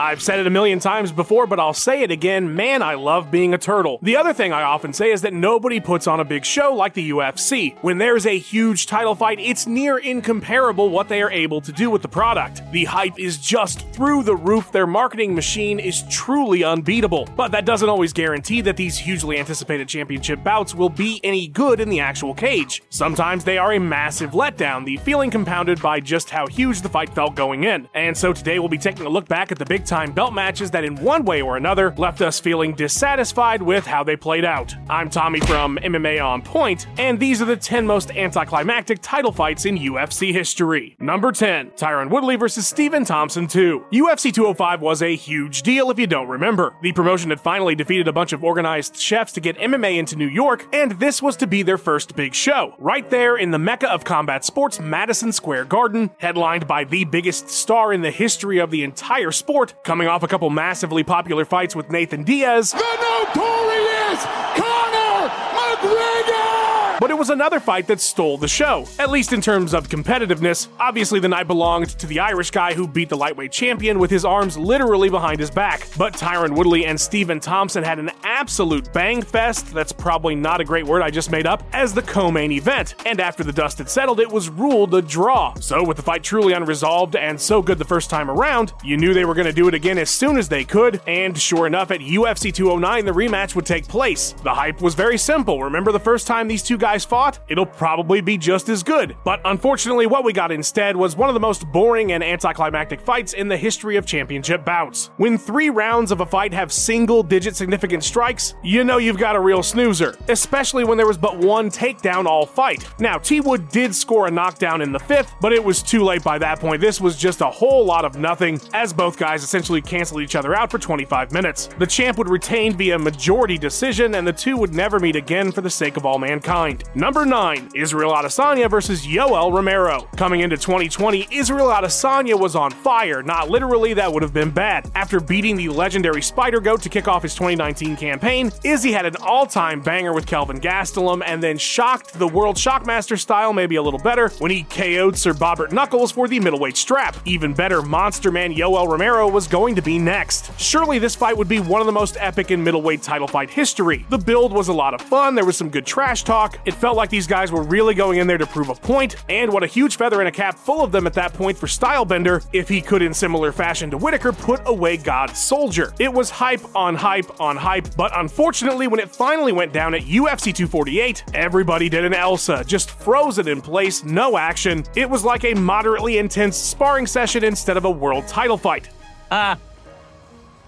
I've said it a million times before, but I'll say it again. Man, I love being a turtle. The other thing I often say is that nobody puts on a big show like the UFC. When there's a huge title fight, it's near incomparable what they are able to do with the product. The hype is just through the roof. Their marketing machine is truly unbeatable. But that doesn't always guarantee that these hugely anticipated championship bouts will be any good in the actual cage. Sometimes they are a massive letdown, the feeling compounded by just how huge the fight felt going in. And so today we'll be taking a look back at the big time belt matches that in one way or another left us feeling dissatisfied with how they played out. I'm Tommy from MMA On Point, and these are the 10 most anticlimactic title fights in UFC history. Number 10, Tyron Woodley versus Stephen Thompson 2. UFC 205 was a huge deal if you don't remember. The promotion had finally defeated a bunch of organized chefs to get MMA into New York, and this was to be their first big show. Right there in the mecca of combat sports, Madison Square Garden, headlined by the biggest star in the history of the entire sport, coming off a couple massively popular fights with Nathan Diaz. The notorious McGregor! But it was another fight that stole the show, at least in terms of competitiveness. Obviously, the night belonged to the Irish guy who beat the lightweight champion with his arms literally behind his back. But Tyron Woodley and Stephen Thompson had an absolute bang fest, that's probably not a great word I just made up, as the co main event. And after the dust had settled, it was ruled a draw. So, with the fight truly unresolved and so good the first time around, you knew they were going to do it again as soon as they could. And sure enough, at UFC 209, the rematch would take place. The hype was very simple. Remember the first time these two guys fought? It'll probably be just as good. But unfortunately, what we got instead was one of the most boring and anticlimactic fights in the history of championship bouts. When three rounds of a fight have single digit significant strikes, you know you've got a real snoozer, especially when there was but one takedown all fight. Now, T Wood did score a knockdown in the fifth, but it was too late by that point. This was just a whole lot of nothing, as both guys essentially canceled each other out for 25 minutes. The champ would retain via majority decision, and the two would never meet again for the sake of all mankind. Number 9, Israel Adesanya versus Yoel Romero. Coming into 2020, Israel Adesanya was on fire. Not literally, that would have been bad. After beating the legendary Spider Goat to kick off his 2019 campaign, Izzy had an all-time banger with Kelvin Gastelum and then shocked the World Shockmaster style maybe a little better when he KO'd Sir Bobbert Knuckles for the middleweight strap. Even better, Monster Man Yoel Romero was going to be next. Surely this fight would be one of the most epic in middleweight title fight history. The build was a lot of fun, there was some good trash talk, it felt like these guys were really going in there to prove a point, and what a huge feather in a cap full of them at that point for Stylebender, if he could in similar fashion to Whitaker put away God's Soldier. It was hype on hype on hype, but unfortunately when it finally went down at UFC 248, everybody did an Elsa, just frozen in place, no action. It was like a moderately intense sparring session instead of a world title fight. Ah.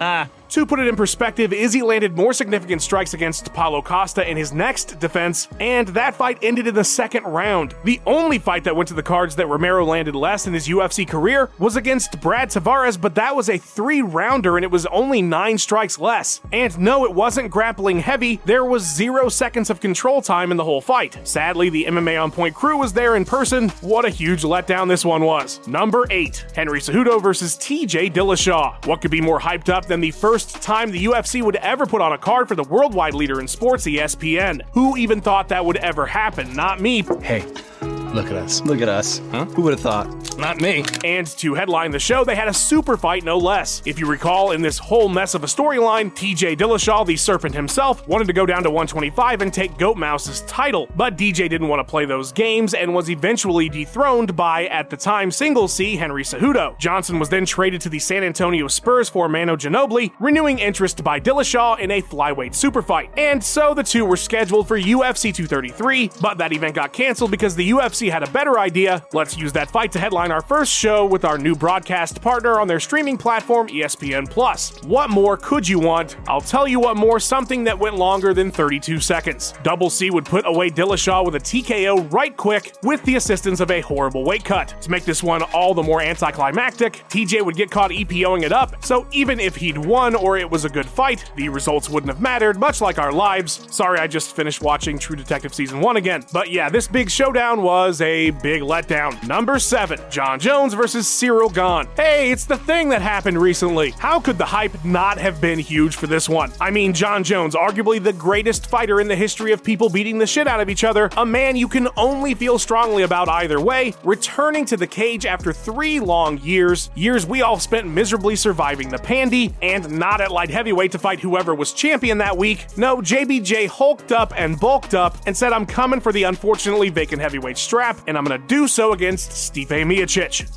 Ah. To put it in perspective, Izzy landed more significant strikes against Paulo Costa in his next defense, and that fight ended in the second round. The only fight that went to the cards that Romero landed less in his UFC career was against Brad Tavares, but that was a three rounder and it was only nine strikes less. And no, it wasn't grappling heavy, there was zero seconds of control time in the whole fight. Sadly, the MMA On Point crew was there in person. What a huge letdown this one was. Number 8 Henry Cejudo versus TJ Dillashaw. What could be more hyped up than the first time the UFC would ever put on a card for the worldwide leader in sports, ESPN. Who even thought that would ever happen? Not me. Hey, look at us. Look at us. Huh? Who would have thought? Not me. And to headline the show, they had a super fight, no less. If you recall, in this whole mess of a storyline, TJ Dillashaw, the serpent himself, wanted to go down to 125 and take Goat Mouse's title, but DJ didn't want to play those games and was eventually dethroned by, at the time, single C Henry Cejudo. Johnson was then traded to the San Antonio Spurs for Manu Ginobili, renewing interest by Dillashaw in a flyweight super fight. And so the two were scheduled for UFC 233, but that event got canceled because the UFC had a better idea. Let's use that fight to headline our first show with our new broadcast partner on their streaming platform, ESPN Plus. What more could you want? I'll tell you what more, something that went longer than 32 seconds. Double C would put away Dillashaw with a TKO right quick with the assistance of a horrible weight cut. To make this one all the more anticlimactic, TJ would get caught EPOing it up, so even if he'd won or it was a good fight, the results wouldn't have mattered, much like our lives. Sorry, I just finished watching True Detective Season 1 again. But yeah, this big showdown was a big letdown. Number 7, Jon Jones versus Ciryl Gane. Hey, it's the thing that happened recently. How could the hype not have been huge for this one? I mean, Jon Jones, arguably the greatest fighter in the history of people beating the shit out of each other, a man you can only feel strongly about either way, returning to the cage after three long years, years we all spent miserably surviving the pandy, and not at light heavyweight to fight whoever was champion that week. No, JBJ hulked up and bulked up and said, I'm coming for the unfortunately vacant heavyweight strap, and I'm gonna do so against Stipe Miocic.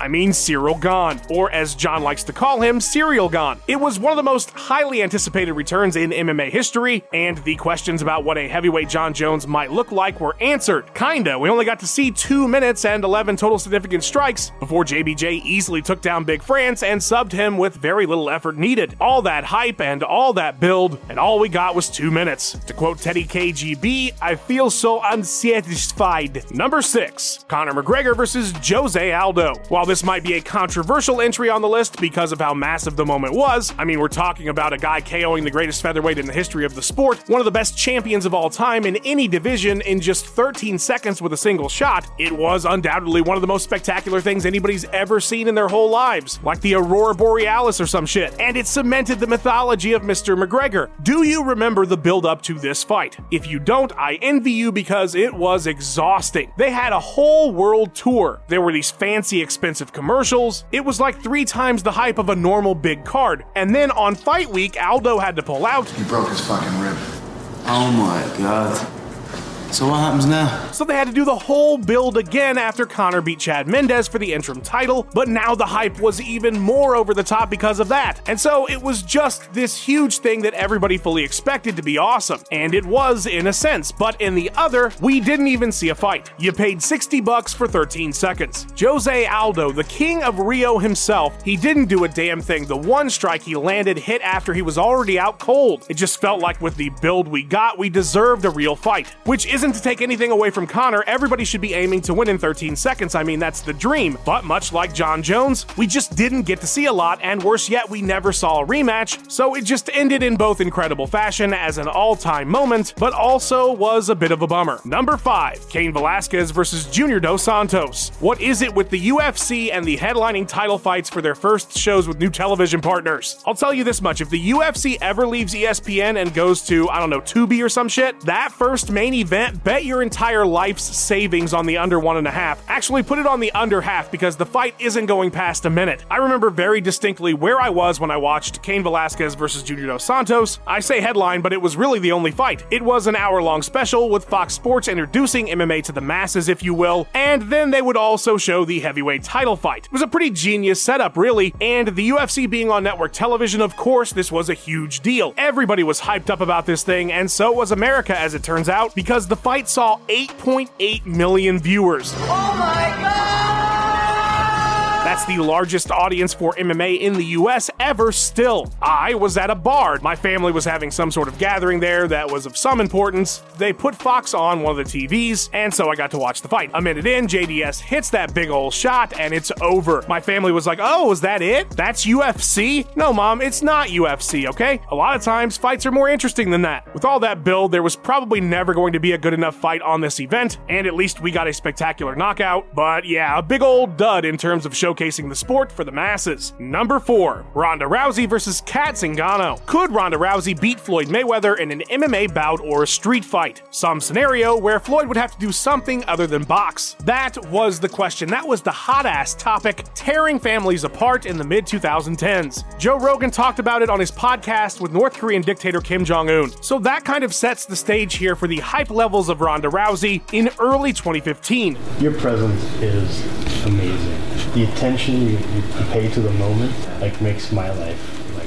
I mean, Ciryl Gane, or as Jon likes to call him, Serial Gone. It was one of the most highly anticipated returns in MMA history, and the questions about what a heavyweight Jon Jones might look like were answered. Kinda. We only got to see 2 minutes and 11 total significant strikes before JBJ easily took down Big France and subbed him with very little effort needed. All that hype and all that build, and all we got was 2 minutes. To quote Teddy KGB, I feel so unsatisfied. Number 6, Conor McGregor versus Jose Aldo. While this might be a controversial entry on the list because of how massive the moment was, I mean, we're talking about a guy KOing the greatest featherweight in the history of the sport, one of the best champions of all time in any division in just 13 seconds with a single shot. It was undoubtedly one of the most spectacular things anybody's ever seen in their whole lives, like the Aurora Borealis or some shit, and it cemented the mythology of Mr. McGregor. Do you remember the build up to this fight? If you don't, I envy you because it was exhausting. They had a whole world tour. There were these fancy, expensive commercials. It was like three times the hype of a normal big card. And then on fight week, Aldo had to pull out. He broke his fucking rib. Oh my god. So what happens now? So they had to do the whole build again after Conor beat Chad Mendes for the interim title, but now the hype was even more over the top because of that. And so it was just this huge thing that everybody fully expected to be awesome. And it was in a sense, but in the other, we didn't even see a fight. You paid 60 bucks for 13 seconds. Jose Aldo, the king of Rio himself, he didn't do a damn thing. The one strike he landed hit after he was already out cold. It just felt like with the build we got, we deserved a real fight, which isn't to take anything away from Conor, everybody should be aiming to win in 13 seconds. I mean, that's the dream. But much like Jon Jones, we just didn't get to see a lot, and worse yet, we never saw a rematch, so it just ended in both incredible fashion as an all time moment, but also was a bit of a bummer. Number 5 Cain Velasquez versus Junior Dos Santos. What is it with the UFC and the headlining title fights for their first shows with new television partners? I'll tell you this much if the UFC ever leaves ESPN and goes to, I don't know, Tubi or some shit, that first main event bet your entire life's savings on the under one and a half. Actually, put it on the under half because the fight isn't going past a minute. I remember very distinctly where I was when I watched Cain Velasquez versus Junior Dos Santos. I say headline, but it was really the only fight. It was an hour long special with Fox Sports introducing MMA to the masses, if you will, and then they would also show the heavyweight title fight. It was a pretty genius setup, really, and the UFC being on network television, of course, this was a huge deal. Everybody was hyped up about this thing, and so was America, as it turns out, because the fight saw 8.8 million viewers. Oh my god! That's the largest audience for MMA in the US ever still. I was at a bar. My family was having some sort of gathering there that was of some importance. They put Fox on one of the TVs, and so I got to watch the fight. A minute in, JDS hits that big old shot, and it's over. My family was like, Oh, is that it? That's UFC? No, mom, it's not UFC, okay? A lot of times, fights are more interesting than that. With all that build, there was probably never going to be a good enough fight on this event, and at least we got a spectacular knockout. But yeah, a big old dud in terms of showcasing the sport for the masses. Number 4, Ronda Rousey versus Cat Zingano. Could Ronda Rousey beat Floyd Mayweather in an MMA bout or a street fight? Some scenario where Floyd would have to do something other than box. That was the question. That was the hot ass topic, tearing families apart in the mid 2010s. Joe Rogan talked about it on his podcast with North Korean dictator Kim Jong un. So that kind of sets the stage here for the hype levels of Ronda Rousey in early 2015. Your presence is amazing. The attention you, you pay to the moment like makes my life like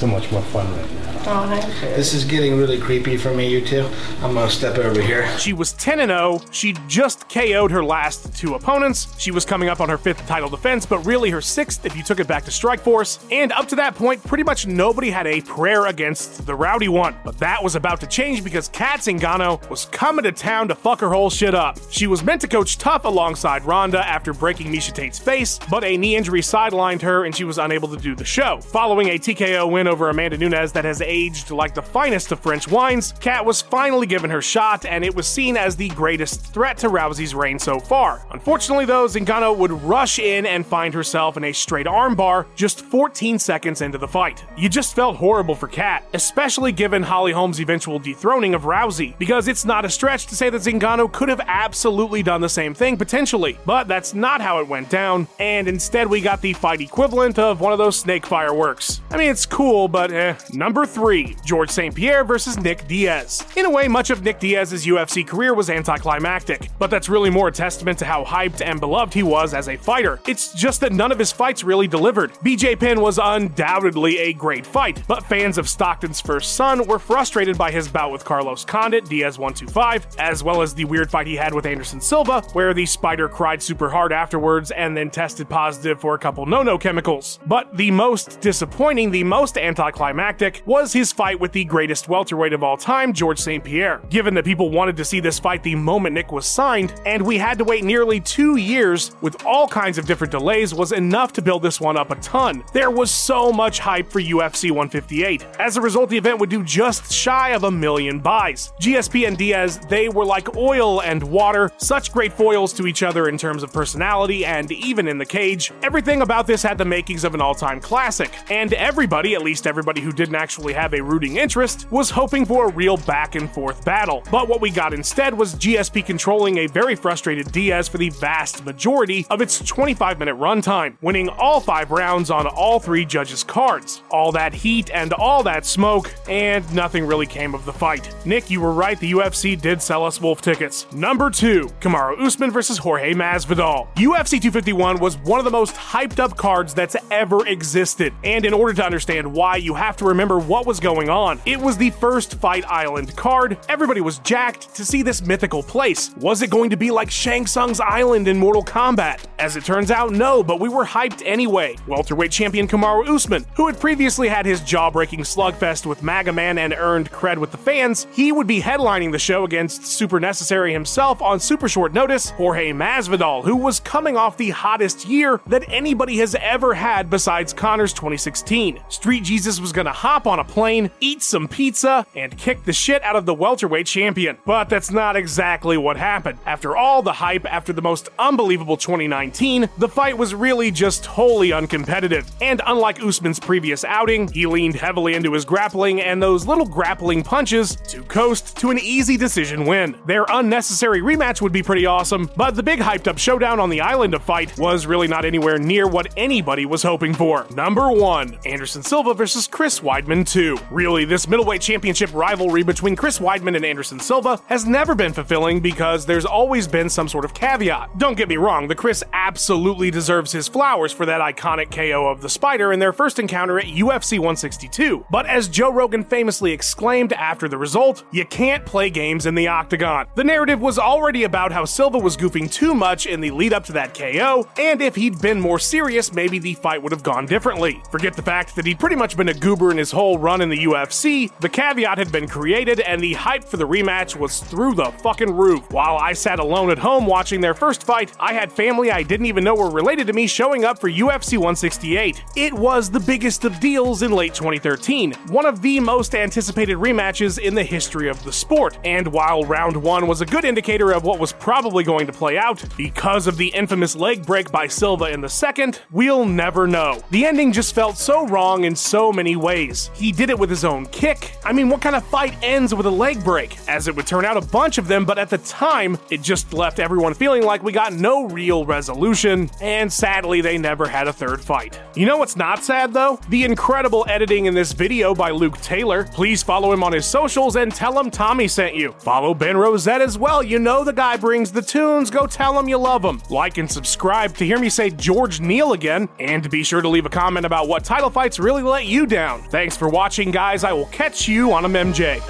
so much more fun right now. Oh, this is getting really creepy for me, you two. I'm gonna step over here. She was 10 and 0. She just KO'd her last two opponents. She was coming up on her fifth title defense, but really her sixth if you took it back to Strikeforce. And up to that point, pretty much nobody had a prayer against the rowdy one. But that was about to change because Cat Zingano was coming to town to fuck her whole shit up. She was meant to coach tough alongside Ronda after breaking Miesha Tate's face, but a knee injury sidelined her and she was unable to do the show. Following a TKO win over Amanda Nunes that has aged like the finest of French wines, Cat was finally given her shot, and it was seen as the greatest threat to Rousey's reign so far. Unfortunately, though, Zingano would rush in and find herself in a straight armbar just 14 seconds into the fight. You just felt horrible for Cat, especially given Holly Holm's eventual dethroning of Rousey, because it's not a stretch to say that Zingano could have absolutely done the same thing potentially, but that's not how it went down, and instead we got the fight equivalent of one of those snake fireworks. I mean, it's cool, but eh. Number 3, George St. Pierre versus Nick Diaz. In a way, much of Nick Diaz's UFC career was anticlimactic, but that's really more a testament to how hyped and beloved he was as a fighter. It's just that none of his fights really delivered. BJ Penn was undoubtedly a great fight, but fans of Stockton's first son were frustrated by his bout with Carlos Condit, Diaz 125, as well as the weird fight he had with Anderson Silva, where the spider cried super hard afterwards and then tested positive for a couple no no chemicals. But the most disappointing, the most anticlimactic, was his fight with the greatest welterweight of all time, George St. Pierre. Given that people wanted to see this fight the moment Nick was signed, and we had to wait nearly two years with all kinds of different delays, was enough to build this one up a ton. There was so much hype for UFC 158. As a result, the event would do just shy of a million buys. GSP and Diaz, they were like oil and water, such great foils to each other in terms of personality and even in the cage. Everything about this had the makings of an all time classic, and everybody, at least everybody who didn't actually have a rooting interest, was hoping for a real back and forth battle. But what we got instead was GSP controlling a very frustrated Diaz for the vast majority of its 25 minute runtime, winning all five rounds on all three judges' cards. All that heat and all that smoke, and nothing really came of the fight. Nick, you were right, the UFC did sell us wolf tickets. Number two, Kamaru Usman versus Jorge Masvidal. UFC 251 was one of the most hyped up cards that's ever existed, and in order to understand why, you have to remember what was going on. It was the first Fight Island card. Everybody was jacked to see this mythical place. Was it going to be like Shang Tsung's Island in Mortal Kombat? As it turns out, no, but we were hyped anyway. Welterweight champion Kamaru Usman, who had previously had his jaw-breaking slugfest with Maga Man and earned cred with the fans, he would be headlining the show against Super Necessary himself on super short notice, Jorge Masvidal, who was coming off the hottest year that anybody has ever had besides Conor's 2016. Street Jesus was gonna hop on a plane, eat some pizza, and kick the shit out of the welterweight champion. But that's not exactly what happened. After all the hype, after the most unbelievable 2019, the fight was really just wholly uncompetitive. And unlike Usman's previous outing, he leaned heavily into his grappling and those little grappling punches to coast to an easy decision win. Their unnecessary rematch would be pretty awesome, but the big hyped up showdown on the island of fight was really not anywhere near what anybody was hoping for. Number 1, Anderson Silva versus Chris Weidman 2. Really, this middleweight championship rivalry between Chris Weidman and Anderson Silva has never been fulfilling because there's always been some sort of caveat. Don't get me wrong, the Chris absolutely deserves his flowers for that iconic KO of the Spider in their first encounter at UFC 162. But as Joe Rogan famously exclaimed after the result, you can't play games in the octagon. The narrative was already about how Silva was goofing too much in the lead up to that KO, and if he'd been more serious, maybe the fight would have gone differently. Forget the fact that he'd pretty much been a goober in his whole run in the UFC, the caveat had been created, and the hype for the rematch was through the fucking roof. While I sat alone at home watching their first fight, I had family I didn't even know were related to me showing up for UFC 168. It was the biggest of deals in late 2013, one of the most anticipated rematches in the history of the sport. And while round one was a good indicator of what was probably going to play out, because of the infamous leg break by Silva in the second, we'll never know. The ending just felt so wrong and so many ways. He did it with his own kick. I mean, what kind of fight ends with a leg break? As it would turn out, a bunch of them, but at the time, it just left everyone feeling like we got no real resolution, and sadly, they never had a third fight. You know what's not sad though? The incredible editing in this video by Luke Taylor. Please follow him on his socials and tell him Tommy sent you. Follow Ben Rosette as well. You know the guy brings the tunes. Go tell him you love him. Like and subscribe to hear me say George Neal again, and be sure to leave a comment about what title fights really let you down. Thanks for watching, guys. I will catch you on a MJ.